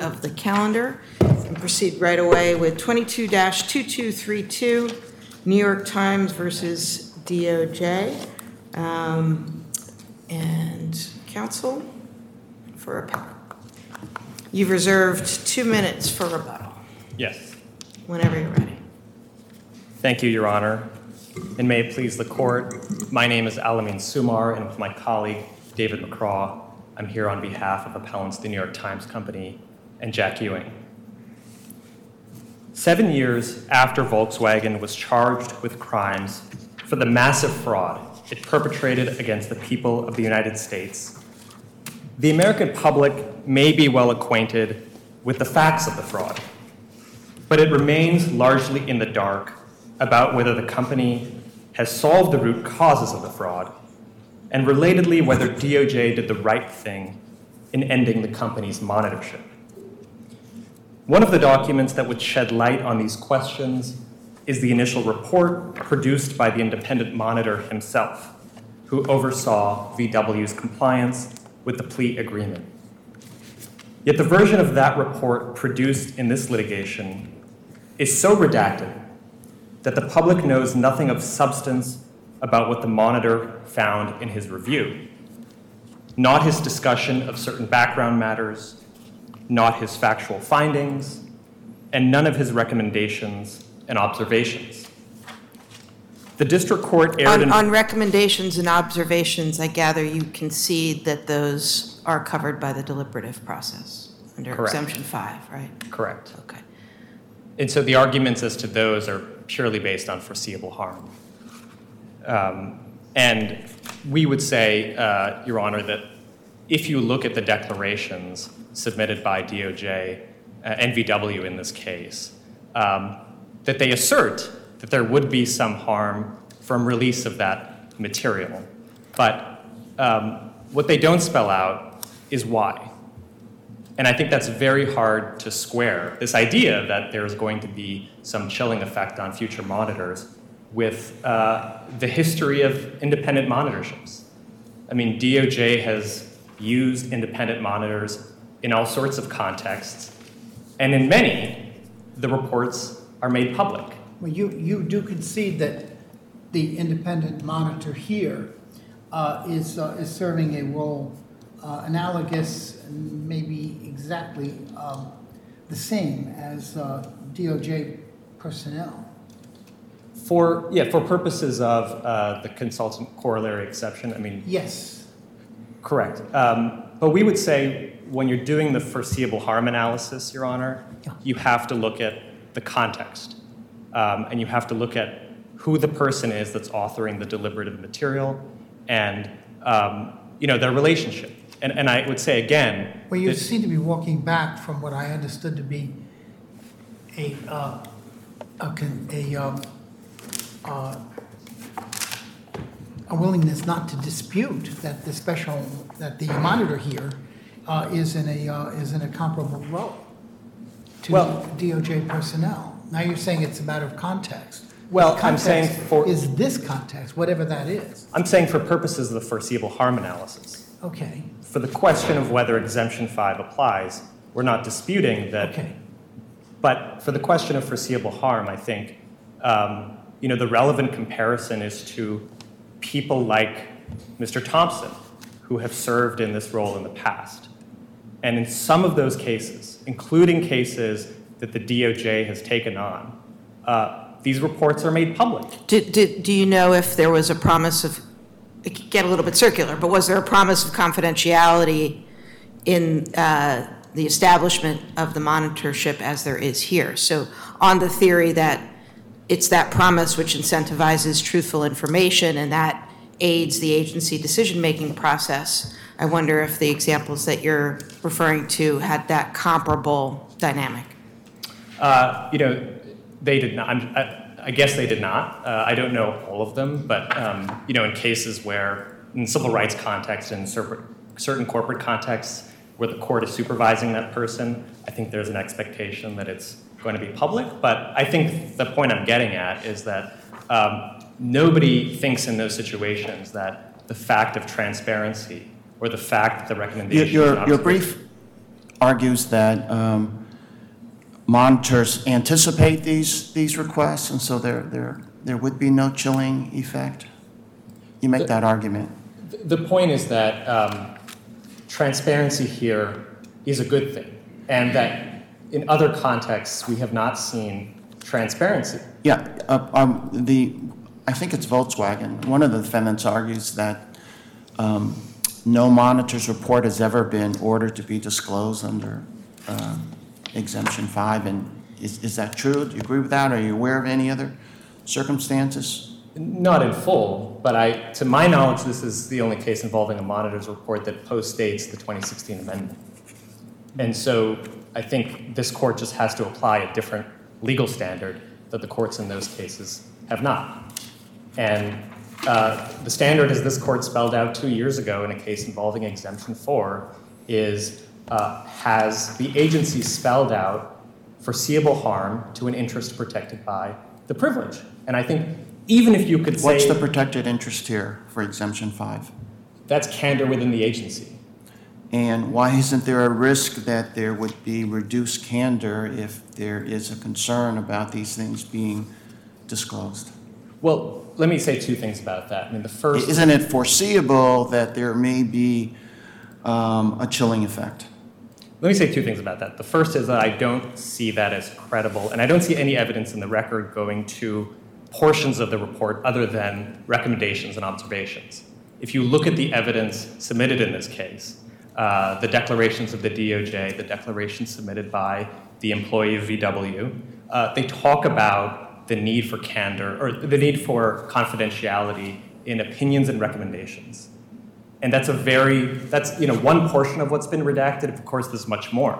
of the calendar and proceed right away with 22-2232, New York Times versus DOJ. Um, And counsel for appellant. You've reserved two minutes for rebuttal, Yes. whenever you're ready. Thank you, Your Honor. And may it please the court, my name is Al-Amyn Sumar, and with my colleague David McCraw, I'm here on behalf of appellants the New York Times Company and Jack Ewing. Seven years after Volkswagen was charged with crimes for the massive fraud it perpetrated against the people of the United States, the American public may be well acquainted with the facts of the fraud, but it remains largely in the dark about whether the company has solved the root causes of the fraud, and relatedly, whether DOJ did the right thing in ending the company's monitorship. One of the documents that would shed light on these questions is the initial report produced by the independent monitor himself, who oversaw VW's compliance with the plea agreement. Yet the version of that report produced in this litigation is so redacted that the public knows nothing of substance about what the monitor found in his review. Not his discussion of certain background matters, not his factual findings, and none of his recommendations and observations. The district court erred On, in. on recommendations and observations, I gather you concede that those are covered by the deliberative process under Correct. exemption five, right? Correct. Okay. And so the arguments as to those are purely based on foreseeable harm. Um, and we would say, uh, Your Honor, that if you look at the declarations submitted by DOJ, uh, and VW in this case, um, that they assert that there would be some harm from release of that material. But um, what they don't spell out is why. And I think that's very hard to square this idea that there's going to be some chilling effect on future monitors with uh, the history of independent monitorships. I mean, DOJ has used independent monitors in all sorts of contexts, and in many, the reports are made public. Well, you, you do concede that the independent monitor here uh, is, uh, is serving a role uh, analogous, maybe exactly um, the same as uh, DOJ personnel. For, yeah, for purposes of uh, the consultant corollary exception, I mean, Yes, Correct. Um, but we would say when you're doing the foreseeable harm analysis, Your Honor, Yeah. you have to look at the context. Um, and you have to look at who the person is that's authoring the deliberative material and, um, you know, their relationship. And, and I would say again, well, you seem to be walking back from what I understood to be a, uh, a, a, um, uh, a willingness not to dispute that the special, that the monitor here is in a, uh, is in a comparable role to Well- DOJ personnel. Now you're saying it's a matter of context. Well, The I'm saying for- Is this context, whatever that is. I'm saying for purposes of the foreseeable harm analysis, Okay, for the question of whether exemption 5 applies, we're not disputing that okay. But for the question of foreseeable harm, I think um, you know the relevant comparison is to people like Mr. Thompson, who have served in this role in the past. And in some of those cases, including cases that the DOJ has taken on, uh, these reports are made public. Do, do, do you know if there was a promise of, it could get a little bit circular, but was there a promise of confidentiality in uh, the establishment of the monitorship as there is here? So on the theory that it's that promise which incentivizes truthful information and that aids the agency decision-making process, I wonder if the examples that you're referring to had that comparable dynamic. Uh, you know, they did not. I, I guess they did not. Uh, I don't know all of them, but um, you know, in cases where, in civil rights context, in certain certain corporate contexts, where the court is supervising that person, I think there's an expectation that it's going to be public. But I think the point I'm getting at is that um, nobody thinks in those situations that the fact of transparency or the fact that the recommendation your, your brief argues that um, monitors anticipate these, these requests, and so there, there, there would be no chilling effect? You make that argument. The point is that um, transparency here is a good thing, and that in other contexts, we have not seen transparency. Yeah, uh, um, the, I think it's Volkswagen. One of the defendants argues that um, no monitor's report has ever been ordered to be disclosed under uh, exemption five, and is, is that true? Do you agree with that? Are you aware of any other circumstances? Not in full, but I, to my knowledge, this is the only case involving a monitor's report that postdates the 2016 amendment. And so I think this court just has to apply a different legal standard that the courts in those cases have not. And the standard, as this court spelled out two years ago in a case involving exemption four, is uh, has the agency spelled out foreseeable harm to an interest protected by the privilege. And I think even if you could say What's the protected interest here for exemption five? that's candor within the agency. And why isn't there a risk that there would be reduced candor if there is a concern about these things being disclosed? Well, let me say two things about that. I mean, the first. Isn't it foreseeable that there may be um, a chilling effect? Let me say two things about that. The first is that I don't see that as credible, and I don't see any evidence in the record going to portions of the report other than recommendations and observations. If you look at the evidence submitted in this case, uh, the declarations of the DOJ, the declarations submitted by the employee of VW, uh, they talk about the need for candor or the need for confidentiality in opinions and recommendations. And that's a very, that's, you know, one portion of what's been redacted. Of course, there's much more.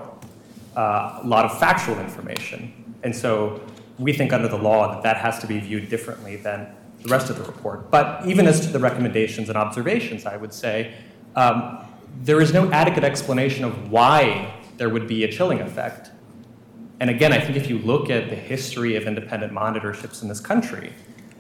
Uh, a lot of factual information. And so we think under the law that that has to be viewed differently than the rest of the report. But even as to the recommendations and observations, I would say um, there is no adequate explanation of why there would be a chilling effect. And again, I think if you look at the history of independent monitorships in this country,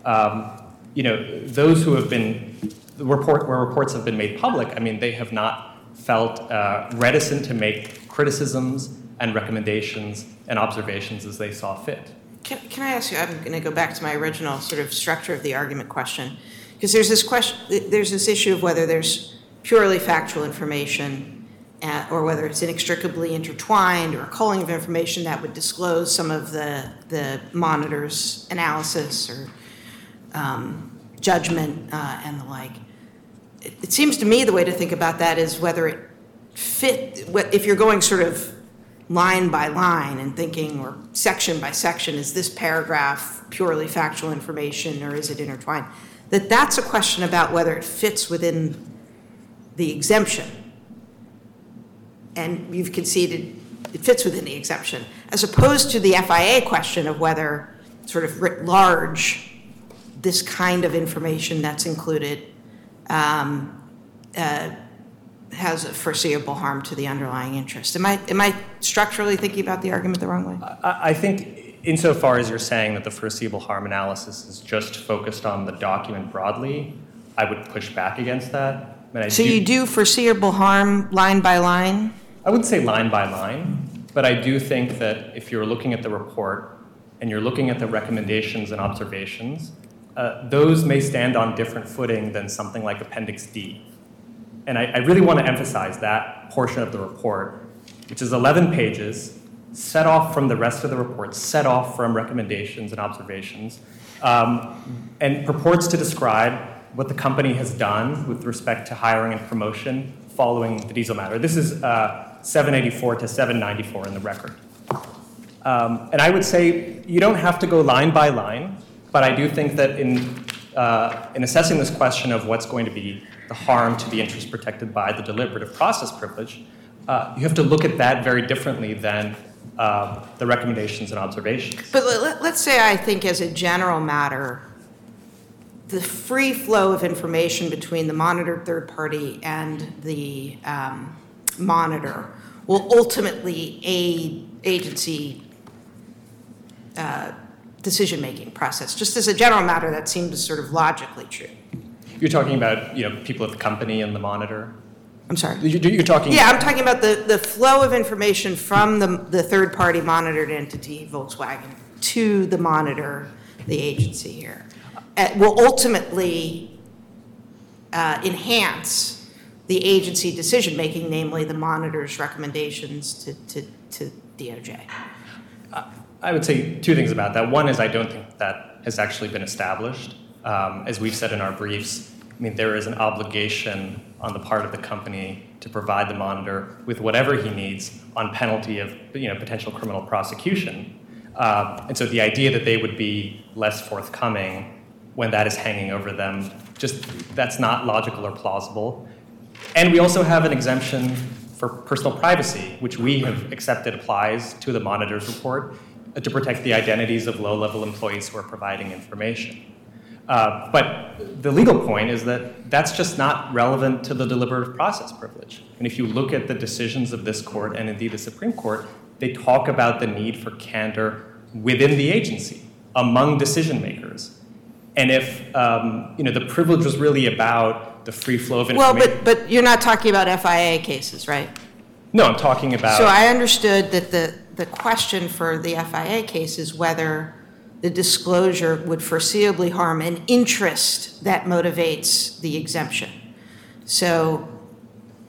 um, you know, those who have been report where reports have been made public, I mean, they have not felt uh, reticent to make criticisms and recommendations and observations as they saw fit. Can, can I ask you, I'm going to go back to my original sort of structure of the argument question, because there's this question, there's this issue of whether there's purely factual information or whether it's inextricably intertwined or a culling of information that would disclose some of the, the monitor's analysis or um, judgment uh, and the like. It, it seems to me the way to think about that is whether it fit, if you're going sort of line by line and thinking, or section by section, is this paragraph purely factual information or is it intertwined? That that's a question about whether it fits within the exemption. And you've conceded it fits within the exemption, as opposed to the FOIA question of whether, sort of writ large, this kind of information that's included um, uh, has a foreseeable harm to the underlying interest. Am I, am I structurally thinking about the argument the wrong way? I, I think, insofar as you're saying that the foreseeable harm analysis is just focused on the document broadly, I would push back against that. I So you do foreseeable harm line by line? I wouldn't say line by line, but I do think that if you're looking at the report and you're looking at the recommendations and observations, uh, those may stand on different footing than something like Appendix D. And I, I really want to emphasize that portion of the report, which is 11 pages, set off from the rest of the report, set off from recommendations and observations, um, and purports to describe what the company has done with respect to hiring and promotion following the diesel matter. This is uh, 784 to 794 in the record. Um, and I would say you don't have to go line by line, but I do think that in, uh, in assessing this question of what's going to be the harm to the interest protected by the deliberative process privilege, uh, you have to look at that very differently than uh, the recommendations and observations. But let- let's say I think as a general matter, the free flow of information between the monitored third party and the um, monitor will ultimately aid agency uh, decision-making process. Just as a general matter, that seems sort of logically true. You're talking about you know people at the company and the monitor. I'm sorry. You- You're talking. Yeah, I'm talking about the, the flow of information from the, the third-party monitored entity, Volkswagen, to the monitor, the agency here, uh, will ultimately uh, enhance the agency decision-making, namely the monitor's recommendations to, to, to DOJ. I would say two things about that. One is I don't think that has actually been established. Um, as we've said in our briefs, I mean, there is an obligation on the part of the company to provide the monitor with whatever he needs on penalty of you know, potential criminal prosecution. Uh, and so the idea that they would be less forthcoming when that is hanging over them, just that's not logical or plausible. And we also have an exemption for personal privacy, which we have accepted applies to the monitor's report uh, to protect the identities of low level employees who are providing information. Uh, but the legal point is that that's just not relevant to the deliberative process privilege. And if you look at the decisions of this court and indeed the Supreme Court, they talk about the need for candor within the agency, among decision makers. And if um, you know the privilege was really about the free flow of information. Well, information. but, but you're not talking about FOIA cases, right? no, I'm talking about. So I understood that the, the question for the FOIA case is whether the disclosure would foreseeably harm an interest that motivates the exemption. So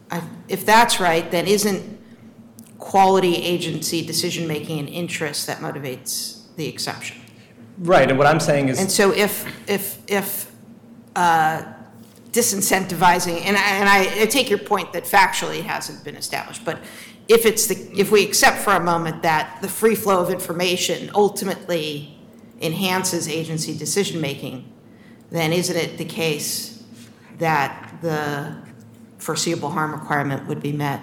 I, if that's right, then isn't quality agency decision-making an interest that motivates the exception? Right, and what I'm saying is. And so if, if, if uh, disincentivizing, and I, and I I take your point that factually hasn't been established, but if it's the, if we accept for a moment that the free flow of information ultimately enhances agency decision-making, then isn't it the case that the foreseeable harm requirement would be met?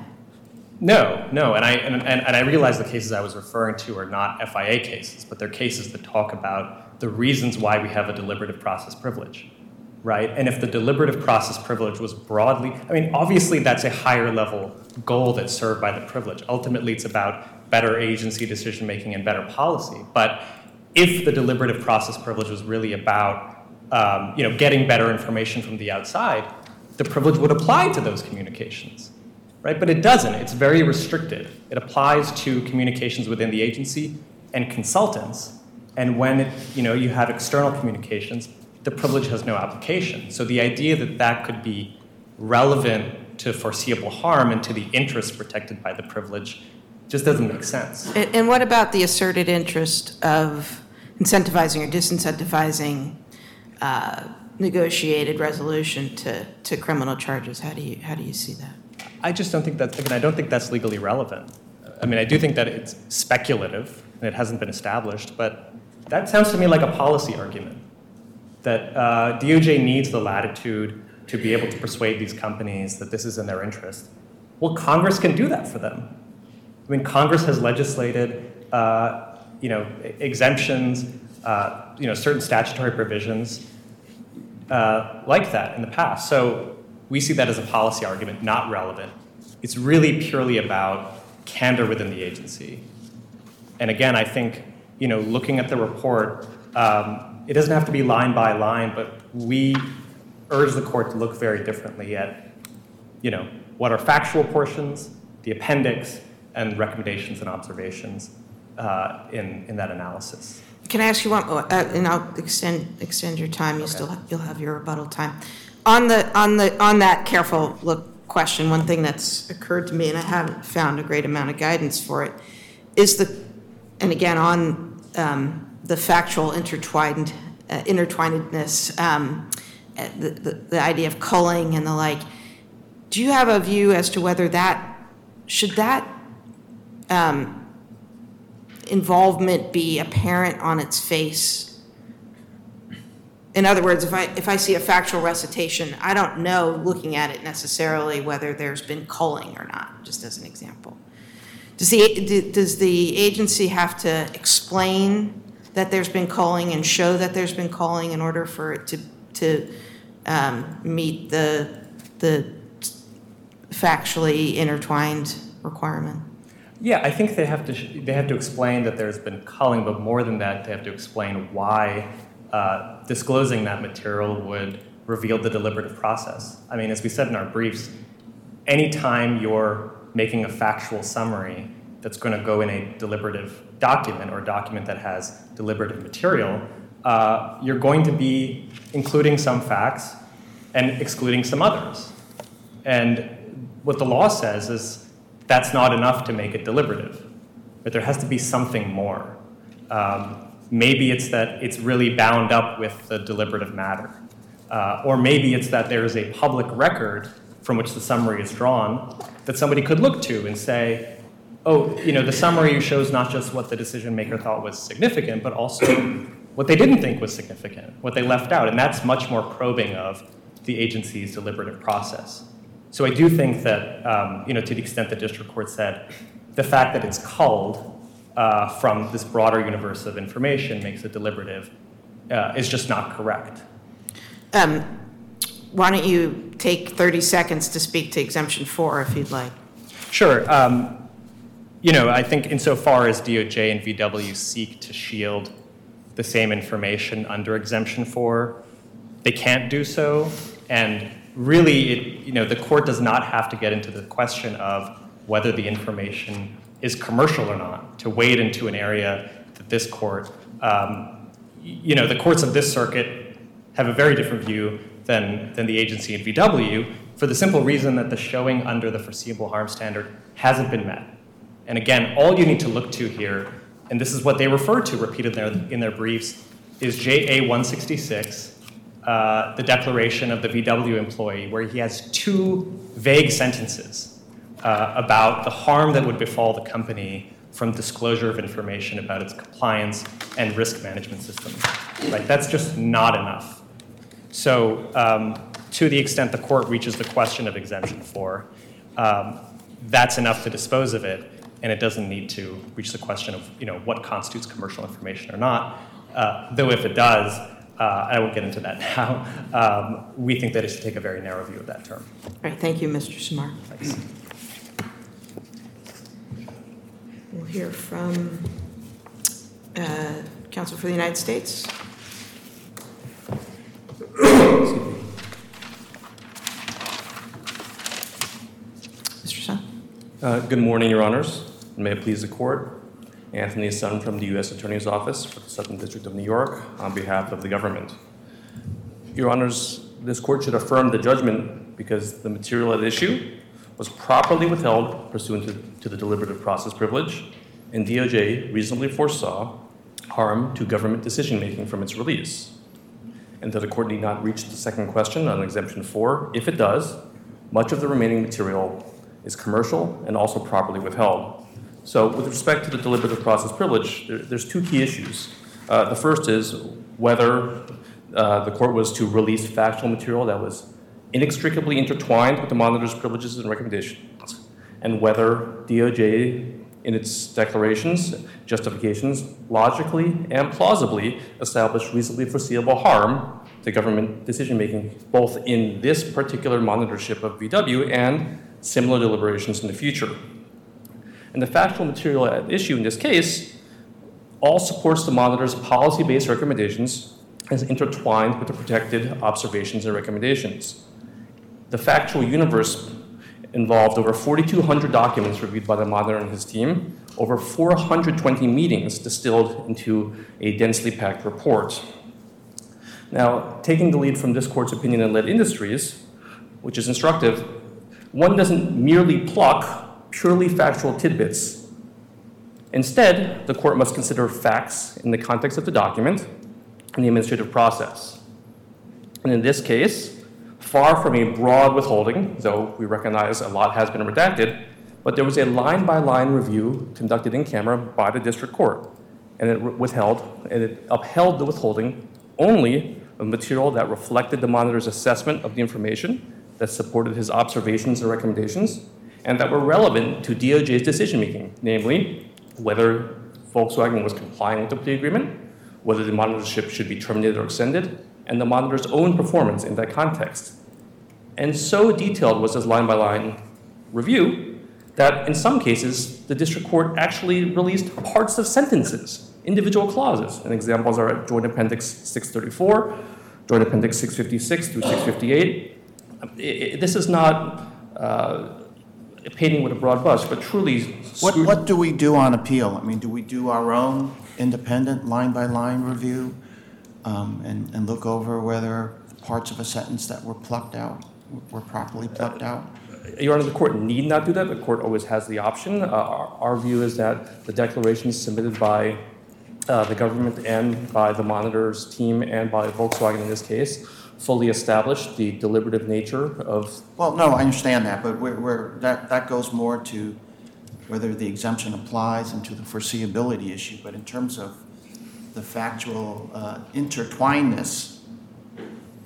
No, no, and I, and, and, and I realize the cases I was referring to are not FOIA cases, but they're cases that talk about the reasons why we have a deliberative process privilege, right? And if the deliberative process privilege was broadly, I mean, obviously that's a higher level goal that's served by the privilege. Ultimately, it's about better agency decision making and better policy. But if the deliberative process privilege was really about, um, you know, getting better information from the outside, the privilege would apply to those communications right? But it doesn't. It's very restricted. It applies to communications within the agency and consultants. And when it, you know you have external communications, the privilege has no application. So the idea that that could be relevant to foreseeable harm and to the interests protected by the privilege just doesn't make sense. And, and what about the asserted interest of incentivizing or disincentivizing uh, negotiated resolution to, to criminal charges? How do you, how do you see that? I just don't think that, again, I don't think that's legally relevant. I mean, I do think that it's speculative and it hasn't been established, but that sounds to me like a policy argument that uh, DOJ needs the latitude to be able to persuade these companies that this is in their interest. Well, Congress can do that for them. I mean, Congress has legislated, uh, you know, exemptions, uh, you know, certain statutory provisions uh, like that in the past. So we see that as a policy argument, not relevant. It's really purely about candor within the agency. And again, I think, you know, looking at the report, um, it doesn't have to be line by line, but we urge the court to look very differently at, you know, what are factual portions, the appendix, and recommendations and observations uh, in, in that analysis. Can I ask you one, uh, and I'll extend, extend your time, you still, have- you'll have your rebuttal time. On the, on the, on that careful look question, one thing that's occurred to me, and I haven't found a great amount of guidance for it, is the, and again, on um, the factual intertwined, uh, intertwinedness, um, the, the, the idea of culling and the like, do you have a view as to whether that, should that um, involvement be apparent on its face? In other words, if I, if I see a factual recitation, I don't know, looking at it necessarily, whether there's been culling or not, just as an example. Does the, does the agency have to explain that there's been culling and show that there's been culling in order for it to, to um, meet the, the factually intertwined requirement? Yeah, I think they have to they have to explain that there's been culling, but more than that, they have to explain why uh, disclosing that material would reveal the deliberative process. I mean, as we said in our briefs, anytime you're making a factual summary that's going to go in a deliberative document or a document that has deliberative material, uh, you're going to be including some facts and excluding some others. And what the law says is that's not enough to make it deliberative, but there has to be something more. Um, maybe it's that it's really bound up with the deliberative matter. Uh, or maybe it's that there is a public record from which the summary is drawn that somebody could look to and say, oh, you know, the summary shows not just what the decision maker thought was significant, but also what they didn't think was significant, what they left out. And that's much more probing of the agency's deliberative process. So I do think that, um, you know, to the extent the district court said, the fact that it's culled uh, from this broader universe of information makes it deliberative uh, is just not correct. Um, Why don't you take 30 seconds to speak to exemption four, if you'd like? Sure. Um, you know, I think insofar as DOJ and VW seek to shield the same information under exemption four, they can't do so. And really, it, you know, the court does not have to get into the question of whether the information is commercial or not to wade into an area that this court, um, you know, the courts of this circuit have a very different view than, than the agency in VW for the simple reason that the showing under the foreseeable harm standard hasn't been met. And again, all you need to look to here, and this is what they refer to repeatedly in their, in their briefs, is JA 166, uh, the declaration of the VW employee, where he has two vague sentences uh, about the harm that would befall the company from disclosure of information about its compliance and risk management systems. Right? That's just not enough. So, um, to the extent the court reaches the question of exemption four, um, that's enough to dispose of it, and it doesn't need to reach the question of you know what constitutes commercial information or not. Uh, though if it does, uh, I won't get into that now. Um, we think that it should take a very narrow view of that term. All right, thank you, Mr. Sumar. Thanks. We'll hear from uh, Counsel for the United States. Mr. Sun? Uh, Good morning, Your Honors. May it please the Court. Anthony Sun from the U.S. Attorney's Office for the Southern District of New York on behalf of the government. Your Honors, this Court should affirm the judgment because the material at issue was properly withheld pursuant to- to the deliberative process privilege, and DOJ reasonably foresaw harm to government decision-making from its release. And that the Court need not reach the second question on exemption four. If it does, much of the remaining material is commercial and also properly withheld. So, with respect to the deliberative process privilege, there, there's two key issues. Uh, the first is whether uh, the court was to release factual material that was inextricably intertwined with the monitor's privileges and recommendations, and whether DOJ, in its declarations, justifications, logically and plausibly established reasonably foreseeable harm to government decision making, both in this particular monitorship of VW and similar deliberations in the future. And the factual material at issue in this case all supports the monitor's policy based recommendations as intertwined with the protected observations and recommendations. The factual universe involved over 4,200 documents reviewed by the monitor and his team, over 420 meetings distilled into a densely packed report. Now, taking the lead from this court's opinion in lead industries, which is instructive, one doesn't merely pluck purely factual tidbits. Instead, the court must consider facts in the context of the document and the administrative process. And in this case, far from a broad withholding, though we recognize a lot has been redacted, but there was a line by line review conducted in camera by the district court. And it withheld, and it upheld the withholding only of material that reflected the monitor's assessment of the information, that supported his observations and recommendations, and that were relevant to DOJ's decision making, namely whether Volkswagen was complying with the plea agreement, whether the monitorship should be terminated or extended, and the monitor's own performance in that context. And so detailed was this line by line review that in some cases the district court actually released parts of sentences, individual clauses. And examples are at Joint Appendix 634, Joint Appendix 656 through 658. It- it- This is not uh, painting with a broad brush, but truly. What, what do we do on appeal? I mean, do we do our own independent line-by-line review um, and, and look over whether parts of a sentence that were plucked out were properly plucked out? Your Honor, the court need not do that. The court always has the option. Uh, Our our view is that the declarations submitted by uh, the government and by the monitor's team and by Volkswagen in this case fully establish the deliberative nature of, Well, no, I understand that, but we're, we're, that, that goes more to whether the exemption applies and to the foreseeability issue. But in terms of the factual uh, intertwinedness,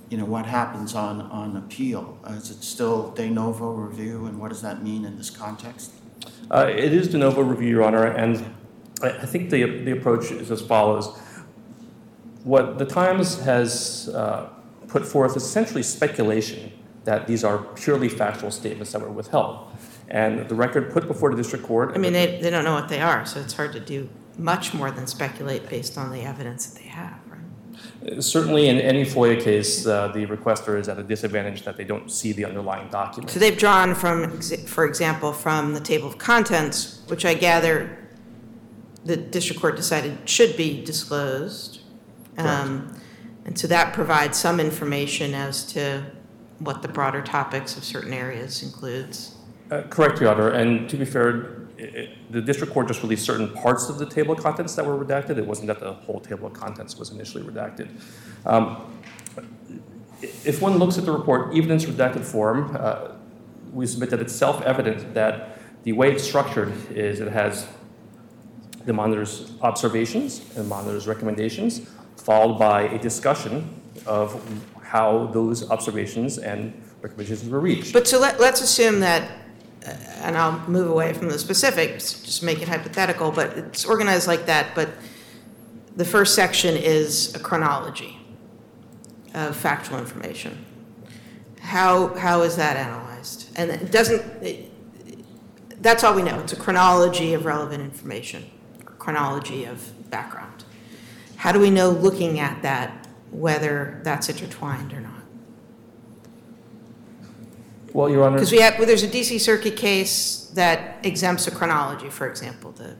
you know, what happens on, on appeal? Uh, Is it still de novo review, and what does that mean in this context? uh, it is de novo review, Your Honor, and I I think the, the approach is as follows. What the Times has uh, put forth is essentially speculation that these are purely factual statements that were withheld. And the record put before the district court. I mean, they, they don't know what they are, so it's hard to do much more than speculate based on the evidence that they have, right? Certainly, in any FOIA case, uh, the requester is at a disadvantage that they don't see the underlying document. So they've drawn from, for example, from the table of contents, which I gather the district court decided should be disclosed. Um, And so that provides some information as to what the broader topics of certain areas includes. Uh, Correct, Your Honor, and to be fair, the district court just released certain parts of the table of contents that were redacted. It wasn't that the whole table of contents was initially redacted. Um, If one looks at the report, even in its redacted form, uh, we submit that it's self-evident that the way it's structured is it has the monitor's observations and the monitor's recommendations, followed by a discussion of how those observations and recommendations were reached. But so let, let's assume that, and I'll move away from the specifics, just make it hypothetical, but it's organized like that, but the first section is a chronology of factual information. How, how is that analyzed? And it doesn't, it- that's all we know, it's a chronology of relevant information, chronology of background. How do we know, looking at that, whether that's intertwined or not? Well, Your Honor. Because we have, well, there's a DC Circuit case that exempts a chronology, for example, the,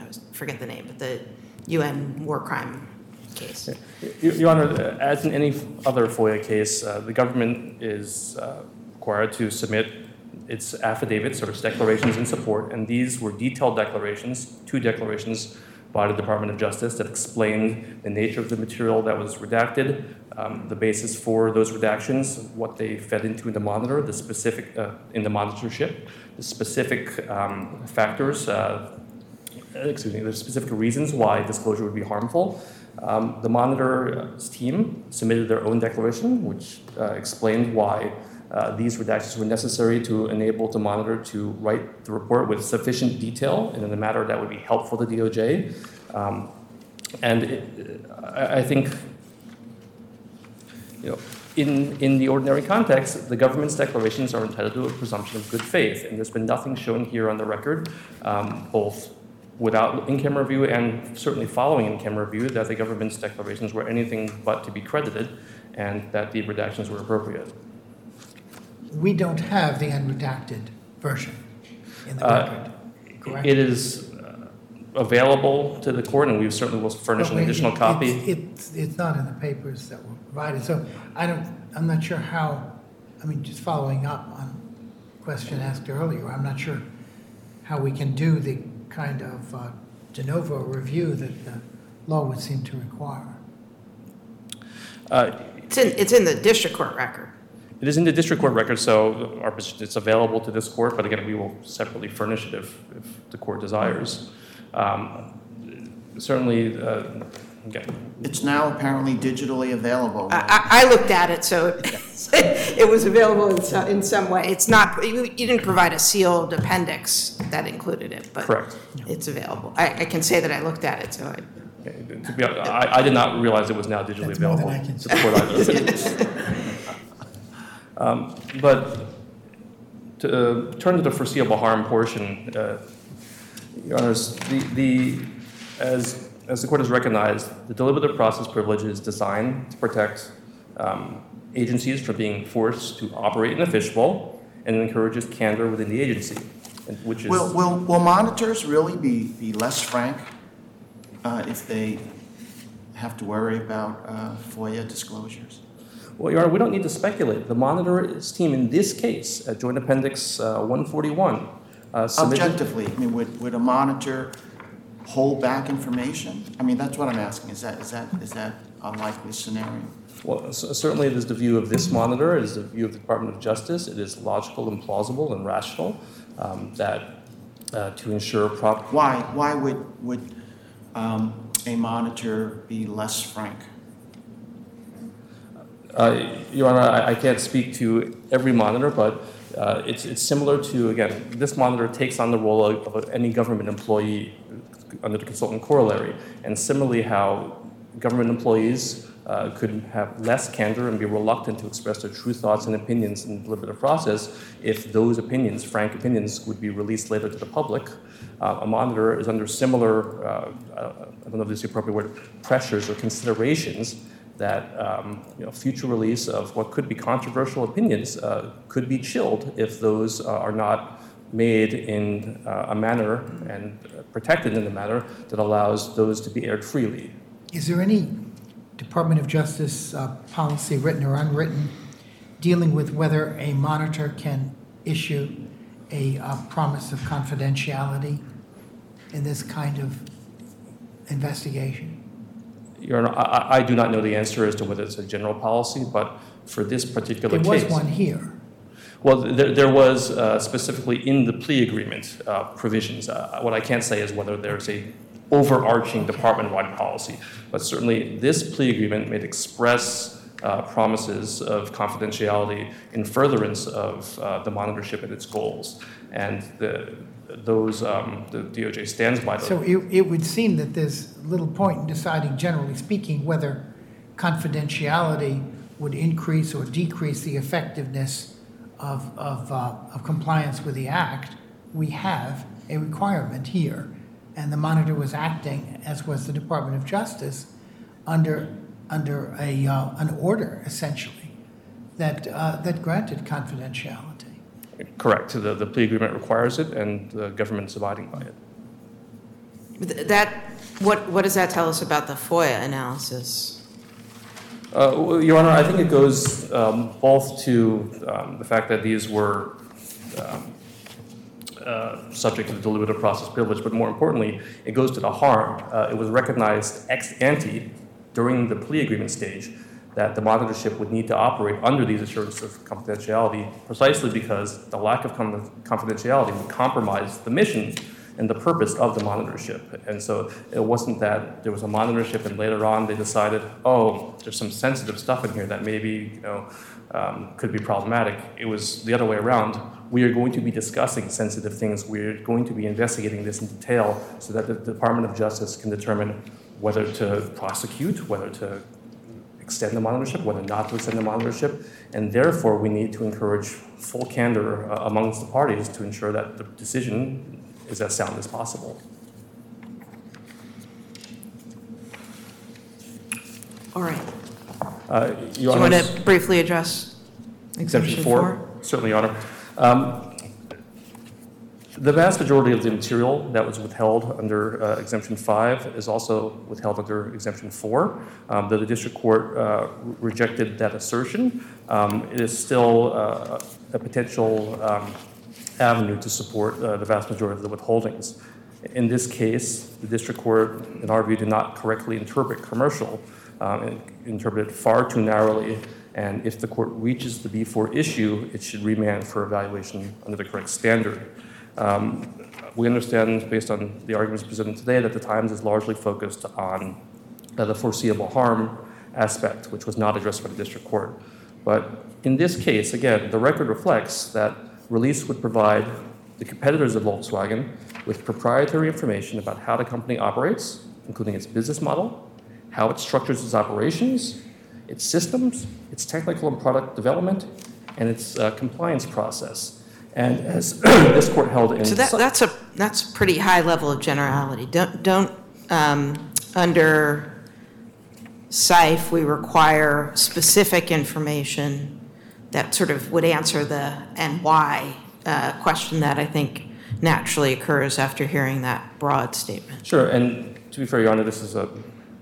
I was, forget the name, but the UN war crime case. Your Your Honor, as in any other FOIA case, uh, the government is uh, required to submit its affidavits or its declarations in support, and these were detailed declarations, two declarations by the Department of Justice that explained the nature of the material that was redacted, um, the basis for those redactions, what they fed into the monitor, the specific, uh, in the monitorship, the specific um, factors, uh, excuse me, the specific reasons why disclosure would be harmful. Um, the monitor's team submitted their own declaration, which uh, explained why uh, these redactions were necessary to enable the monitor to write the report with sufficient detail and in a manner that would be helpful to DOJ. Um, and it, I, I think, you know, in, in the ordinary context, the government's declarations are entitled to a presumption of good faith, and there's been nothing shown here on the record, um, both without in-camera review and certainly following in-camera review, that the government's declarations were anything but to be credited, and that the redactions were appropriate. We don't have the unredacted version in the Uh, record, correct? It is uh, available to the court, and we certainly will furnish an But wait, additional it- copy. It's, it's, it's not in the papers that were provided, so I don't, I'm not sure how, I mean, just following up on a question asked earlier, I'm not sure how we can do the kind of uh, de novo review that the law would seem to require. Uh, It's in, it's in the district court record. It is in the district court record, so our position, it's available to this court, but again, we will separately furnish it if, if the court desires. Um, Certainly, uh, again, It's now apparently digitally available. I, I, I looked at it, so it was available in some, in some way. It's not, you, you didn't provide a sealed appendix that included it, but Correct. it's available. I, I can say that I looked at it, so I, okay, to be, honest, I, I did not realize it was now digitally That's more than available I can to the either. Um, But to uh, turn to the foreseeable harm portion, uh, Your Honors, as, the court has recognized, the deliberative process privilege is designed to protect um, agencies from being forced to operate in a fishbowl and encourages candor within the agency. which is. Will, monitors really be, less frank uh, if they have to worry about FOIA disclosures? Well, Your Honor, we don't need to speculate. The monitor's team in this case, at Joint Appendix uh, 141, uh. Objectively, I mean, would, would a monitor hold back information? I mean, that's what I'm asking. Is that, is that, is that a likely scenario? Well, c- certainly it is the view of this monitor, it is the view of the Department of Justice. It is logical and plausible and rational um, that uh, to ensure proper. Why, why would, would um, a monitor be less frank? Uh, Your Honor, I I can't speak to every monitor, but uh, it's it's similar to, again, this monitor takes on the role of of any government employee under the consultant corollary. And similarly, how government employees uh, could have less candor and be reluctant to express their true thoughts and opinions in the deliberative process if those opinions, frank opinions, would be released later to the public. Uh, A monitor is under similar, uh, I don't know if this is the appropriate word, pressures or considerations that um, you know, future release of what could be controversial opinions uh, could be chilled if those uh, are not made in uh, a manner and protected in a manner that allows those to be aired freely. Is there any Department of Justice uh, policy, written or unwritten, dealing with whether a monitor can issue a uh, promise of confidentiality in this kind of investigation? Your Honor, I, I- do not know the answer as to whether it's a general policy, but for this particular There case. was one here. Well, there, there was uh, specifically in the plea agreement uh, provisions. Uh, What I can't say is whether there's a overarching department-wide policy, but certainly this plea agreement made express uh, promises of confidentiality in furtherance of uh, the monitorship and its goals. And the, those, um, the DOJ stands by those. So it, it would seem that there's little point in deciding, generally speaking, whether confidentiality would increase or decrease the effectiveness of, of, uh, of compliance with the act. We have a requirement here, and the monitor was acting, as was the Department of Justice, under, under a, uh, an order, essentially, that, uh, that granted confidentiality. Correct. The, the plea agreement requires it, and the government's abiding by it. That, what, what does that tell us about the FOIA analysis? Uh, well, Your Honor, I think it goes um, both to um, the fact that these were um, uh, subject to the deliberative process privilege, but more importantly, it goes to the harm. Uh, It was recognized ex ante during the plea agreement stage that the monitorship would need to operate under these assurances of confidentiality precisely because the lack of con- confidentiality would compromise the mission and the purpose of the monitorship. And so it wasn't that there was a monitorship and later on they decided, oh, there's some sensitive stuff in here that maybe, you know, um, could be problematic. It was the other way around. We are going to be discussing sensitive things. We're going to be investigating this in detail so that the Department of Justice can determine whether to prosecute, whether to extend the monitorship, whether not to extend the monitorship, and therefore we need to encourage full candor uh, amongst the parties to ensure that the decision is as sound as possible. All right. Uh, Do Your you want Honors- to briefly address Exemption four? Certainly, Your Honor. Um, The vast majority of the material that was withheld under uh, exemption five is also withheld under exemption four. Um, Though the district court uh, rejected that assertion, um, it is still uh, a potential um, avenue to support uh, the vast majority of the withholdings. In this case, the district court, in our view, did not correctly interpret commercial, um, interpreted far too narrowly. And if the court reaches the B4 issue, it should remand for evaluation under the correct standard. Um, We understand, based on the arguments presented today, that the Times is largely focused on uh, the foreseeable harm aspect, which was not addressed by the district court. But in this case, again, the record reflects that release would provide the competitors of Volkswagen with proprietary information about how the company operates, including its business model, how it structures its operations, its systems, its technical and product development, and its uh, compliance process. And as this court held in So that, that's a, that's pretty high level of generality. Don't, don't, um, under Seife, we require specific information that sort of would answer the and why uh, question that I think naturally occurs after hearing that broad statement. Sure, and to be fair, Your Honor, this is a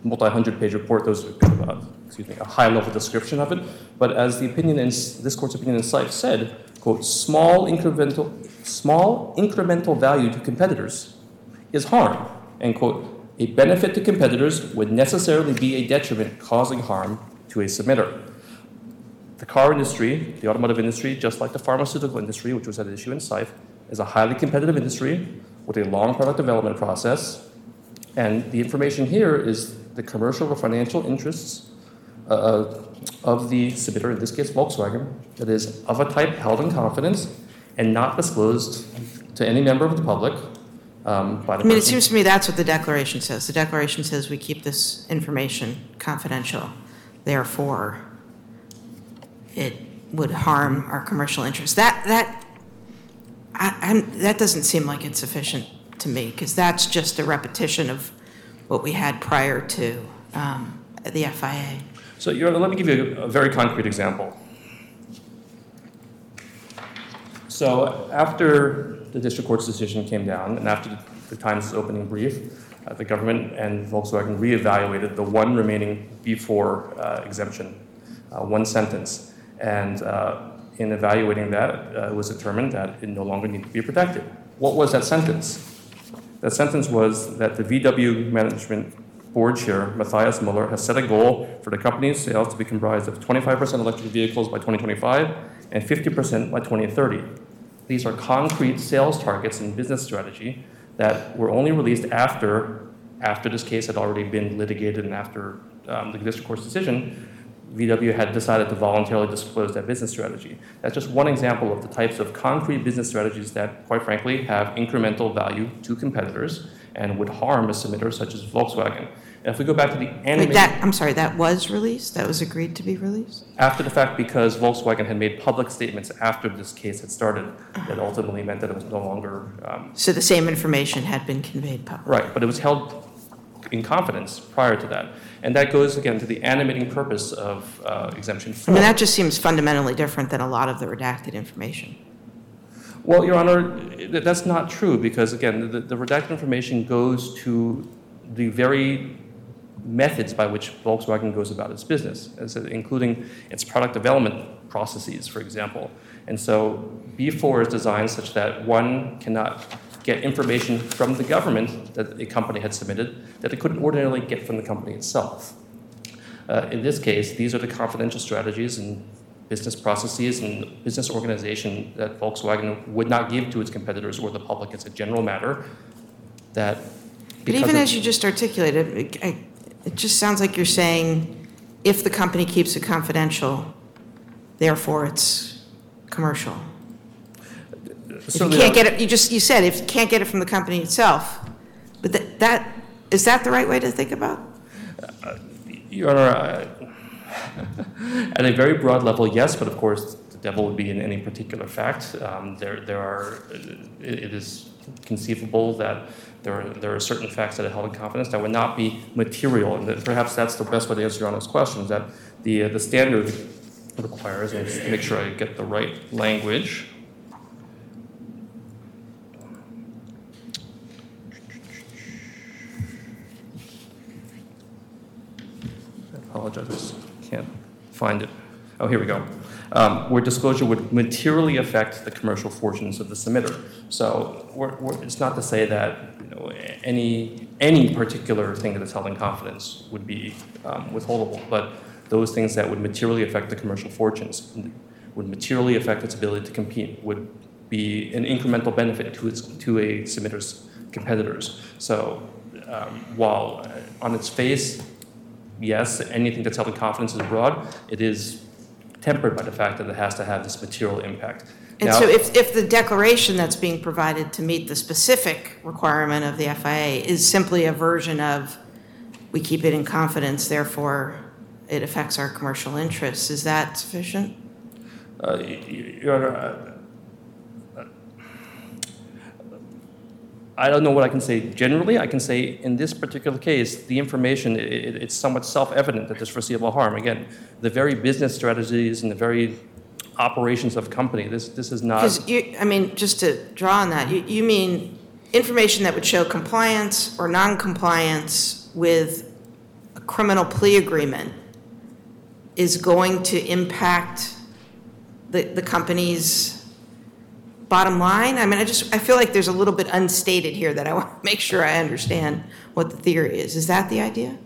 multi-hundred page report. Those are kind of a, excuse me, a high-level description of it. But as the opinion in, this court's opinion in Seife said, quote, small incremental, small incremental value to competitors is harm, end quote. A benefit to competitors would necessarily be a detriment causing harm to a submitter. The car industry, the automotive industry, just like the pharmaceutical industry, which was at issue in Seife, is a highly competitive industry with a long product development process. And the information here is the commercial or financial interests uh, of the submitter, in this case Volkswagen, that is of a type held in confidence and not disclosed to any member of the public um, by the I mean, it seems to me that's what the declaration says. The declaration says we keep this information confidential. Therefore, it would harm our commercial interests. That, that, I, I'm, that doesn't seem like it's sufficient to me, because that's just a repetition of what we had prior to um, the FIA. So, let me give you a, very concrete example. So, after the district court's decision came down, and after the, the Times' opening brief, uh, the government and Volkswagen reevaluated the one remaining B4 uh, exemption, uh, one sentence. And uh, in evaluating that, uh, it was determined that it no longer needed to be protected. What was that sentence? That sentence was that the VW management board chair, Matthias Muller, has set a goal for the company's sales to be comprised of 25% electric vehicles by 2025 and 50% by 2030. These are concrete sales targets and business strategy that were only released after, after this case had already been litigated and after um, the district court's decision. VW had decided to voluntarily disclose that business strategy. That's just one example of the types of concrete business strategies that, quite frankly, have incremental value to competitors and would harm a submitter such as Volkswagen. If we go back to the animated that, I'm sorry, that was released? That was agreed to be released? after the fact, because Volkswagen had made public statements after this case had started, that ultimately meant that it was no longer um, So the same information had been conveyed publicly? right, but it was held in confidence prior to that. And that goes again to the animating purpose of uh, exemption I mean, that just seems fundamentally different than a lot of the redacted information. Well, Your Honor, that's not true because, again, the, the redacted information goes to the very methods by which Volkswagen goes about its business, including its product development processes, for example. And so B4 is designed such that one cannot get information from the government that a company had submitted that it couldn't ordinarily get from the company itself. Uh, in this case, these are the confidential strategies and business processes and business organization that Volkswagen would not give to its competitors or the public as a general matter. That But even as you just articulated, I- it just sounds like you're saying, if the company keeps it confidential, therefore it's commercial. If you can't get it, you just, you said, if you can't get it from the company itself, but that, that, is that the right way to think about? Your Honor, I- at a very broad level, yes, but of course, the devil would be in any particular fact. Um, There, there are, it it is conceivable that there are, there are certain facts that are held in confidence that would not be material, and that perhaps that's the best way to answer Your Honor's question, that the, uh, the standard requires, and make sure I get the right language. I apologize, can't find it. Oh, here we go. Um, Where disclosure would materially affect the commercial fortunes of the submitter. So we're- we're- it's not to say that, any, any particular thing that is held in confidence would be um, withholdable, but those things that would materially affect the commercial fortunes, would materially affect its ability to compete, would be an incremental benefit to its, to a submitter's competitors. So um, while uh, on its face, yes, anything that's held in confidence is broad, it is tempered by the fact that it has to have this material impact. And Now- so if, if the declaration that's being provided to meet the specific requirement of the FIA is simply a version of, we keep it in confidence, therefore it affects our commercial interests, is that sufficient? Uh, y- y- Your Honor, uh, I don't know what I can say generally. I can say in this particular case, the information, i- i- it's somewhat self-evident that there's foreseeable harm. Again, the very business strategies and the very operations of company. This, this is not. Because I mean, just to draw on that, you, you mean information that would show compliance or non-compliance with a criminal plea agreement is going to impact the, the company's bottom line? I mean, I just, I feel like there's a little bit unstated here that I want to make sure I understand what the theory is. Is that the idea?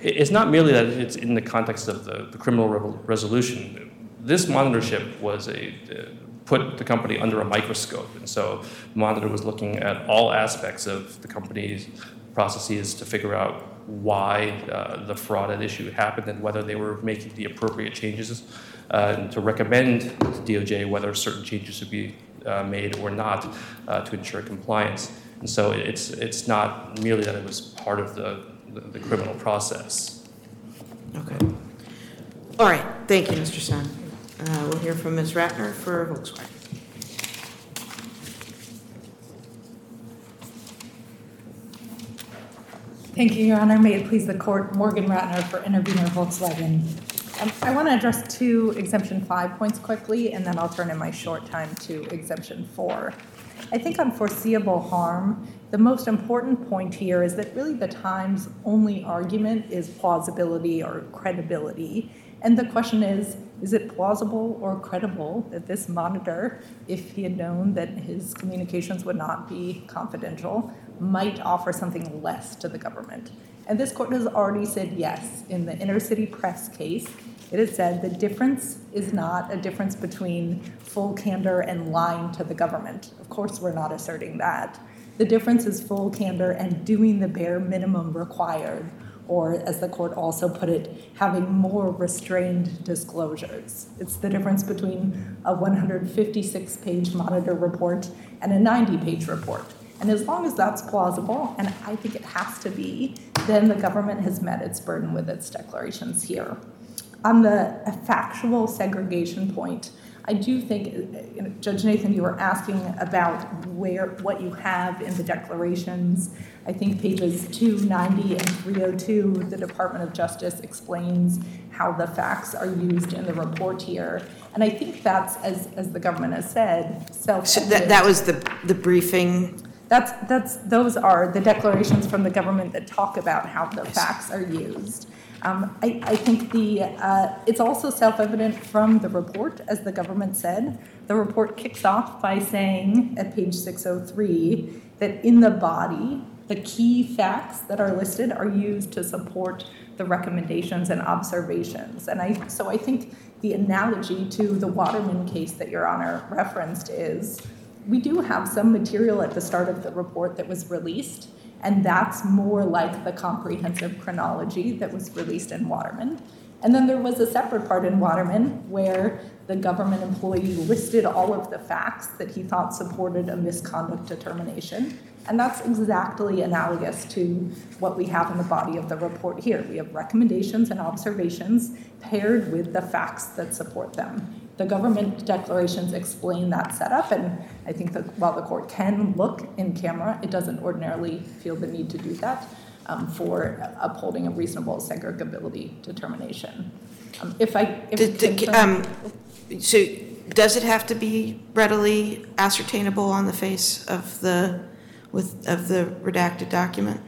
It's not merely that it's in the context of the, the criminal re- resolution. This monitorship was a, uh, put the company under a microscope. And so the monitor was looking at all aspects of the company's processes to figure out why uh, the fraud at issue happened and whether they were making the appropriate changes uh, to recommend to DOJ whether certain changes should be uh, made or not uh, to ensure compliance. And so it's, it's not merely that it was part of the, the, the criminal process. Okay. All right, thank you, Mr. Sun. Uh, We'll hear from Ms. Ratner for Volkswagen. Thank you, Your Honor. May it please the court, Morgan Ratner for intervener Volkswagen. Um, I want to address two exemption five points quickly, and then I'll turn in my short time to exemption four. I think on foreseeable harm, the most important point here is that really the Times' only argument is plausibility or credibility. And the question is, is it plausible or credible that this monitor, if he had known that his communications would not be confidential, might offer something less to the government? And this court has already said yes. In the inner city press case, it has said the difference is not a difference between full candor and lying to the government. Of course, we're not asserting that. The difference is full candor and doing the bare minimum required, or as the court also put it, having more restrained disclosures. It's the difference between a 156 page monitor report and a 90 page report. And as long as that's plausible, and I think it has to be, then the government has met its burden with its declarations here. On the factual segregation point, I do think, you know, Judge Nathan, you were asking about where, what you have in the declarations. I think pages 290 and 302, the Department of Justice explains how the facts are used in the report here. And I think that's, as, as the government has said, So self-evident. that, that was the, the briefing, That's, that's, those are the declarations from the government that talk about how the facts are used. Um, I, I think the, uh, it's also self-evident from the report, as the government said. The report kicks off by saying at page 603 that in the body, the key facts that are listed are used to support the recommendations and observations. And I, so I think the analogy to the Waterman case that Your Honor referenced is we do have some material at the start of the report that was released, and that's more like the comprehensive chronology that was released in Waterman. And then there was a separate part in Waterman where the government employee listed all of the facts that he thought supported a misconduct determination. And that's exactly analogous to what we have in the body of the report here. We have recommendations and observations paired with the facts that support them. The government declarations explain that setup, and I think that while the court can look in camera, it doesn't ordinarily feel the need to do that um, for upholding a reasonable segregability determination. Um, if I, if Did- did- um, so does it have to be readily ascertainable on the face of the, with, of the redacted document?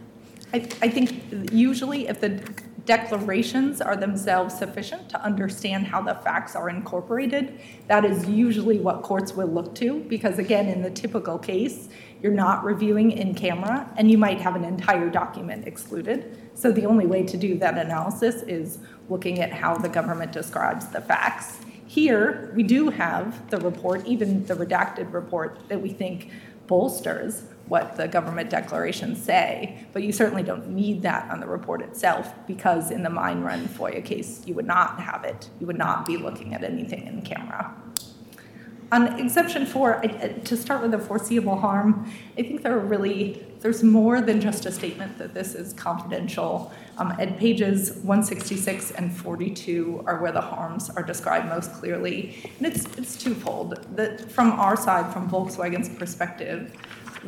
I, I think usually if the declarations are themselves sufficient to understand how the facts are incorporated, that is usually what courts will look to, because again, in the typical case, you're not reviewing in camera, and you might have an entire document excluded. So the only way to do that analysis is looking at how the government describes the facts. Here, we do have the report, even the redacted report, that we think bolsters what the government declarations say, but you certainly don't need that on the report itself because in the mine run FOIA case, you would not have it. You would not be looking at anything in camera. On exception four, I, to start with the foreseeable harm, I think there are really, there's more than just a statement that this is confidential. Um, at pages 166 and 42 are where the harms are described most clearly. And it's, it's twofold. That from our side, from Volkswagen's perspective,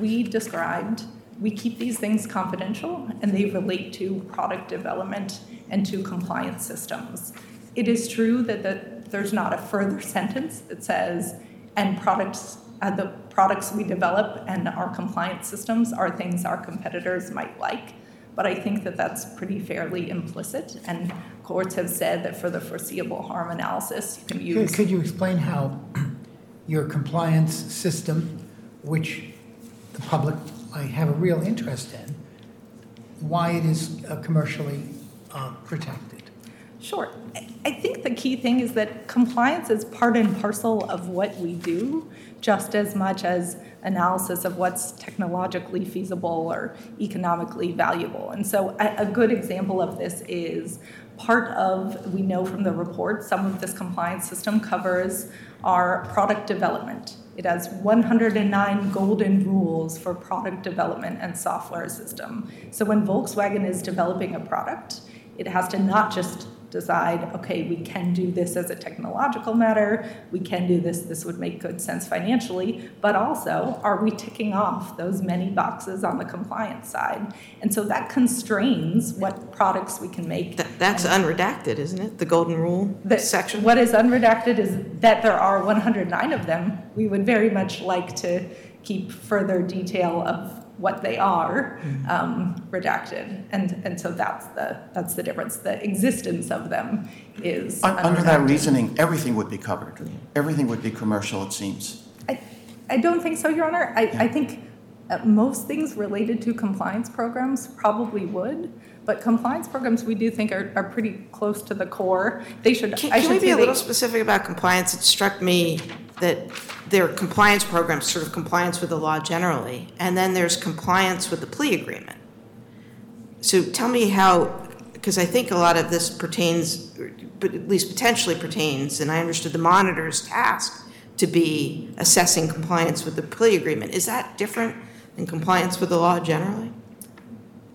we described we keep these things confidential and they relate to product development and to compliance systems. It is true that the, there's not a further sentence that says, and products, uh, the products we develop and our compliance systems are things our competitors might like. But I think that that's pretty fairly implicit, and courts have said that for the foreseeable harm analysis, you can Could could you explain how your compliance system, which the public might have a real interest in, why it is uh, commercially uh, protected? Sure. I- I think the key thing is that compliance is part and parcel of what we do, just as much as analysis of what's technologically feasible or economically valuable. And so a good example of this is part of, we know from the report, some of this compliance system covers our product development. It has 109 golden rules for product development and software system. So when Volkswagen is developing a product, it has to not just decide, okay, we can do this as a technological matter, we can do this, this would make good sense financially, but also, are we ticking off those many boxes on the compliance side? And so that constrains what products we can make. Th- That's unredacted, isn't it? The golden rule The- section? What is unredacted is that there are 109 of them. We would very much like to keep further detail of what they are Mm-hmm. um, redacted, and and so that's the that's the difference. The existence of them is Un- Under that reasoning, everything would be covered. Everything would be commercial, it seems. I, I don't think so, Your Honor. I, I think uh, most things related to compliance programs probably would, but compliance programs we do think are, are pretty close to the core. They should. Can, I can we be a they- little specific about compliance? It struck me that there are compliance programs, sort of compliance with the law generally, and then there's compliance with the plea agreement. So tell me how, because I think a lot of this pertains, but at least potentially pertains, and I understood the monitor's task to be assessing compliance with the plea agreement. Is that different than compliance with the law generally?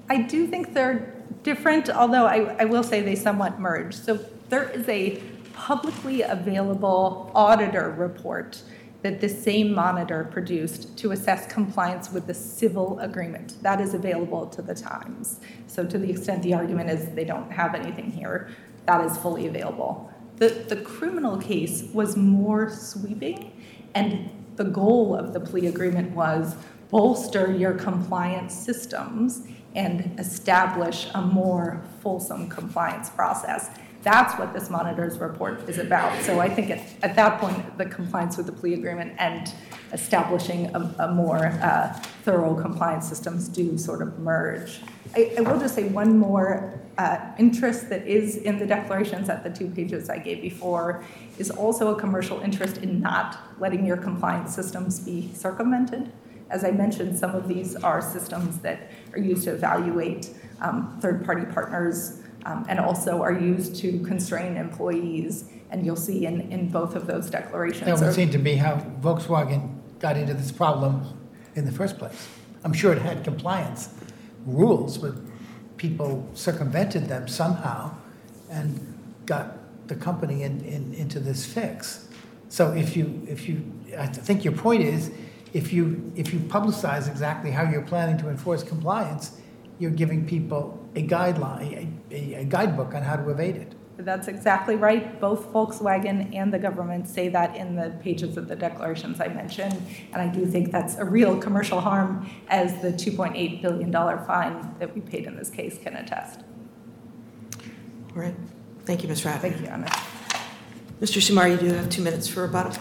I do think they're different, although I, I will say they somewhat merge. So there is a publicly available auditor report that this same monitor produced to assess compliance with the civil agreement. That is available to the Times. So to the extent the argument is they don't have anything here, that is fully available. The, the criminal case was more sweeping, and the goal of the plea agreement was bolster your compliance systems and establish a more fulsome compliance process. That's what this monitor's report is about. So I think at, at that point, the compliance with the plea agreement and establishing a, a more uh, thorough compliance systems do sort of merge. I, I will just say one more uh, interest that is in the declarations at the two pages I gave before is also a commercial interest in not letting your compliance systems be circumvented. As I mentioned, some of these are systems that are used to evaluate um, third-party partners um, and also are used to constrain employees. And you'll see in, in both of those declarations. That would seem to be how Volkswagen got into this problem in the first place. I'm sure it had compliance rules, but people circumvented them somehow and got the company in, in, into this fix. So if you, if you, I think your point is, if you, if you publicize exactly how you're planning to enforce compliance, you're giving people a guideline, a, a- a guidebook on how to evade it. That's exactly right. Both Volkswagen and the government say that in the pages of the declarations I mentioned. And I do think that's a real commercial harm, as the $2.8 billion fine that we paid in this case can attest. All right. Thank you, Ms. Ratner. Thank you, Anna. Mr. Sumar, you do have two minutes for rebuttal.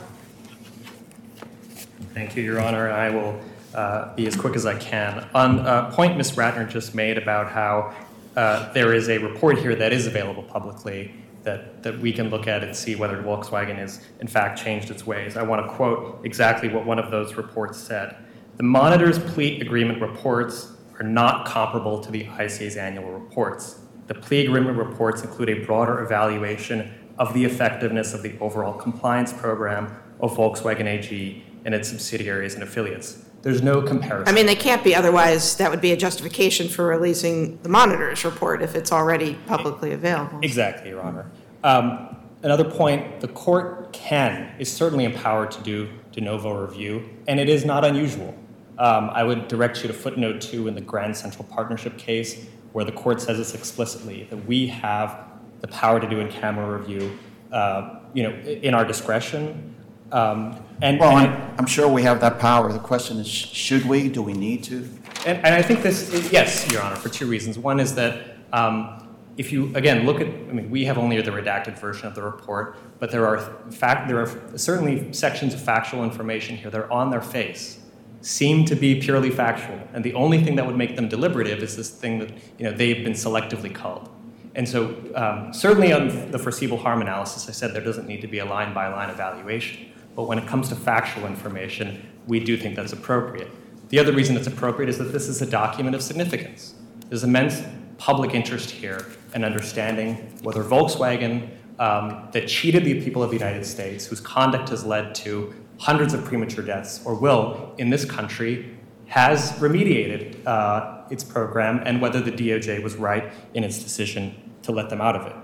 Thank you, Your Honor. And I will uh, be as quick as I can. On a point Ms. Ratner just made about how uh, there is a report here that is available publicly that, that we can look at and see whether Volkswagen has in fact changed its ways. I want to quote exactly what one of those reports said. The monitor's plea agreement reports are not comparable to the ICA's annual reports. The plea agreement reports include a broader evaluation of the effectiveness of the overall compliance program of Volkswagen AG and its subsidiaries and affiliates. There's no comparison. I mean, they can't be, otherwise that would be a justification for releasing the monitor's report if it's already publicly available. Exactly, Your Honor. Um, another point, the court can, is certainly empowered to do de novo review, and it is not unusual. Um, I would direct you to footnote two in the Grand Central Partnership case, where the court says this explicitly, that we have the power to do in-camera review uh, you know, in our discretion. Um, And, Well, and I'm, I'm sure we have that power. The question is, should we? Do we need to? And, and I think this, is, yes, Your Honor, for two reasons. One is that um, if you, again, look at, I mean, we have only the redacted version of the report, but there are fact, there are certainly sections of factual information here that are on their face, seem to be purely factual, and the only thing that would make them deliberative is this thing that, you know, they've been selectively culled. And so um, certainly on the foreseeable harm analysis, I said there doesn't need to be a line-by-line evaluation. But when it comes to factual information, we do think that's appropriate. The other reason it's appropriate is that this is a document of significance. There's immense public interest here in understanding whether Volkswagen, um, that cheated the people of the United States, whose conduct has led to hundreds of premature deaths, or will in this country, has remediated uh, its program, and whether the DOJ was right in its decision to let them out of it.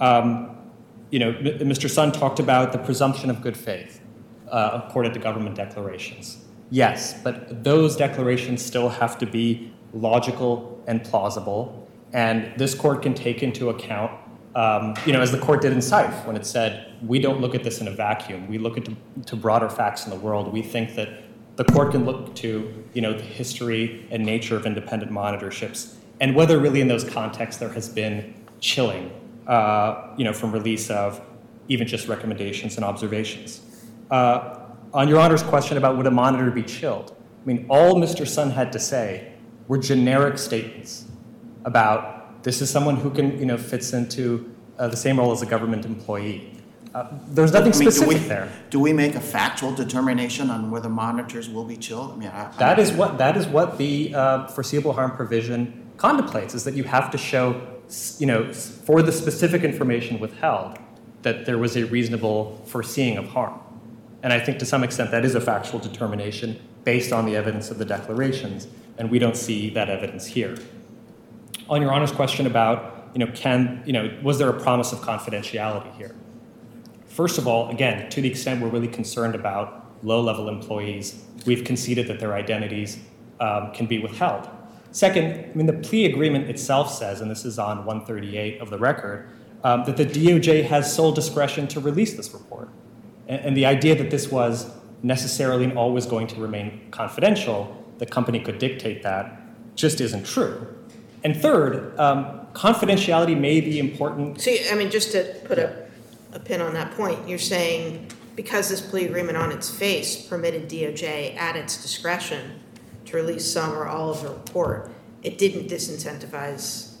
Um, you know, Mr. Sun talked about the presumption of good faith uh, according to government declarations. Yes, but those declarations still have to be logical and plausible, and this court can take into account, um, you know, as the court did in Seife when it said, we don't look at this in a vacuum. We look at to, to broader facts in the world. We think that the court can look to, you know, the history and nature of independent monitorships, and whether really in those contexts there has been chilling, uh, you know, from release of even just recommendations and observations. Uh, on Your Honor's question about would a monitor be chilled, I mean, all Mr. Sun had to say were generic statements about this is someone who can, you know, fits into uh, the same role as a government employee. Uh, there's nothing I mean, do specific we- there. Do we make a factual determination on whether monitors will be chilled? I mean, I. I- That is what that is what the uh, foreseeable harm provision contemplates: is that you have to show, you know, for the specific information withheld, that there was a reasonable foreseeing of harm. And I think to some extent that is a factual determination based on the evidence of the declarations, and we don't see that evidence here. On Your Honor's question about, you know, can, you know, was there a promise of confidentiality here? First of all, again, to the extent we're really concerned about low-level employees, we've conceded that their identities um, can be withheld. Second, I mean, the plea agreement itself says, and this is on 138 of the record, um, that the DOJ has sole discretion to release this report. And, and the idea that this was necessarily and always going to remain confidential, the company could dictate that, just isn't true. And third, um, confidentiality may be important See, I mean, just to put a, a pin on that point, you're saying because this plea agreement on its face permitted DOJ at its discretion to release some or all of the report, it didn't disincentivize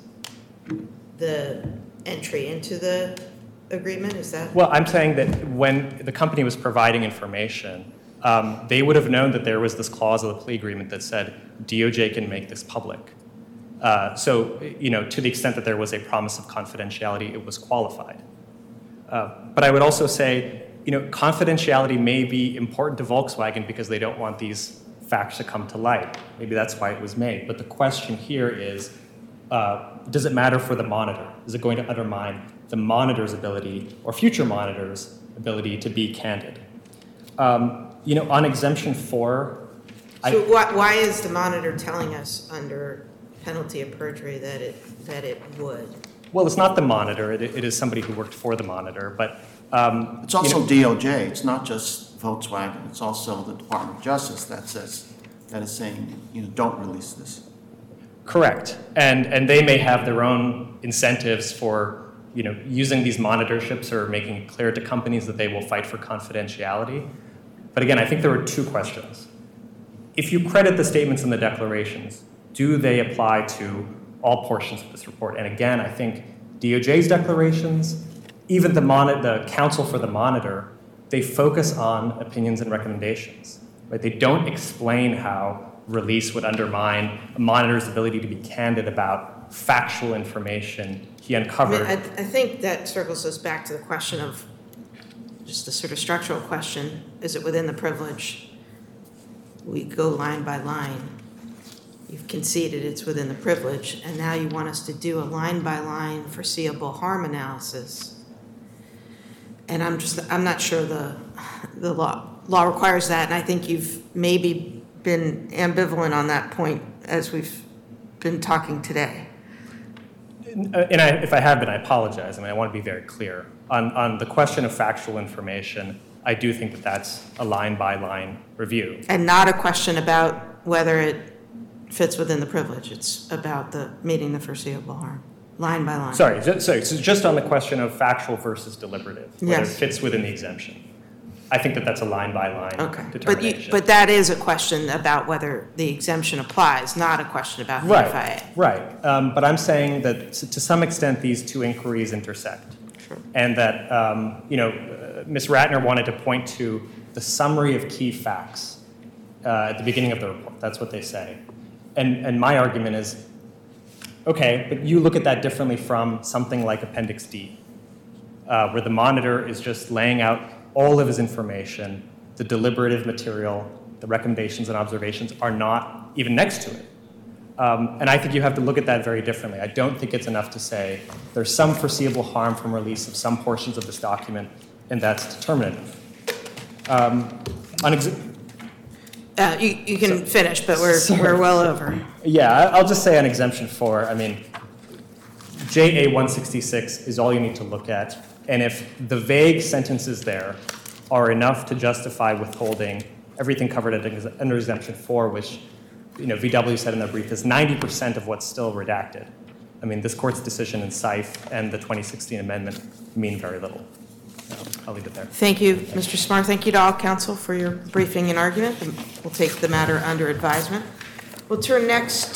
the entry into the agreement, is that? Well, I'm saying that when the company was providing information, um, they would have known that there was this clause of the plea agreement that said DOJ can make this public. Uh, so, you know, to the extent that there was a promise of confidentiality, it was qualified. Uh, but I would also say, you know, confidentiality may be important to Volkswagen because they don't want these facts to come to light. Maybe that's why it was made. But the question here is, uh, does it matter for the monitor? Is it going to undermine the monitor's ability or future monitors' ability to be candid? Um, you know, on exemption four, I- So why, why is the monitor telling us under penalty of perjury that it, that it would? well, it's not the monitor. It, it is somebody who worked for the monitor. But um, It's you also know- DOJ, it's not just Volkswagen, it's also the Department of Justice that says, that is saying, you know, don't release this. Correct. And, and they may have their own incentives for, you know, using these monitorships or making it clear to companies that they will fight for confidentiality. But again, I think there are two questions. If you credit the statements in the declarations, do they apply to all portions of this report? And again, I think DOJ's declarations, even the, moni- the counsel for the monitor, they focus on opinions and recommendations. Right? They don't explain how release would undermine a monitor's ability to be candid about factual information he I mean, uncovered. I, I think that circles us back to the question of, just the sort of structural question, is it within the privilege? We go line by line. You've conceded it's within the privilege, and now you want us to do a line-by-line foreseeable harm analysis. And I'm just, I'm not sure the, the law, law requires that, and I think you've maybe been ambivalent on that point as we've been talking today. Uh, And I, if I have been, I apologize. I mean, I want to be very clear. On, on the question of factual information, I do think that that's a line-by-line review. And not a question about whether it fits within the privilege. It's about the, meeting the foreseeable harm, line by line. Sorry, sorry, so just on the question of factual versus deliberative, whether it fits within the exemption. I think that that's a line-by-line Okay, but you, determination. but that is a question about whether the exemption applies, not a question about the Right, FIA. right. Um, But I'm saying that s- to some extent, these two inquiries intersect. And that, um, you know, uh, Ms. Ratner wanted to point to the summary of key facts uh, at the beginning of the report. That's what they say. And, and my argument is, okay, but you look at that differently from something like Appendix D, uh, where the monitor is just laying out all of his information, the deliberative material, the recommendations and observations are not even next to it. Um, and I think you have to look at that very differently. I don't think it's enough to say there's some foreseeable harm from release of some portions of this document, and that's determinative. Um, Uh, you, you can finish, but we're, we're well over. Yeah, I'll just say on exemption four, I mean, JA 166 is all you need to look at. And if the vague sentences there are enough to justify withholding everything covered under exemption four, which, you know, VW said in their brief is 90% of what's still redacted. I mean, this court's decision in Seife and the 2016 amendment mean very little. So I'll leave it there. Thank you, Mr. Sumar. Thank you to all counsel for your briefing and argument. We'll take the matter under advisement. We'll turn next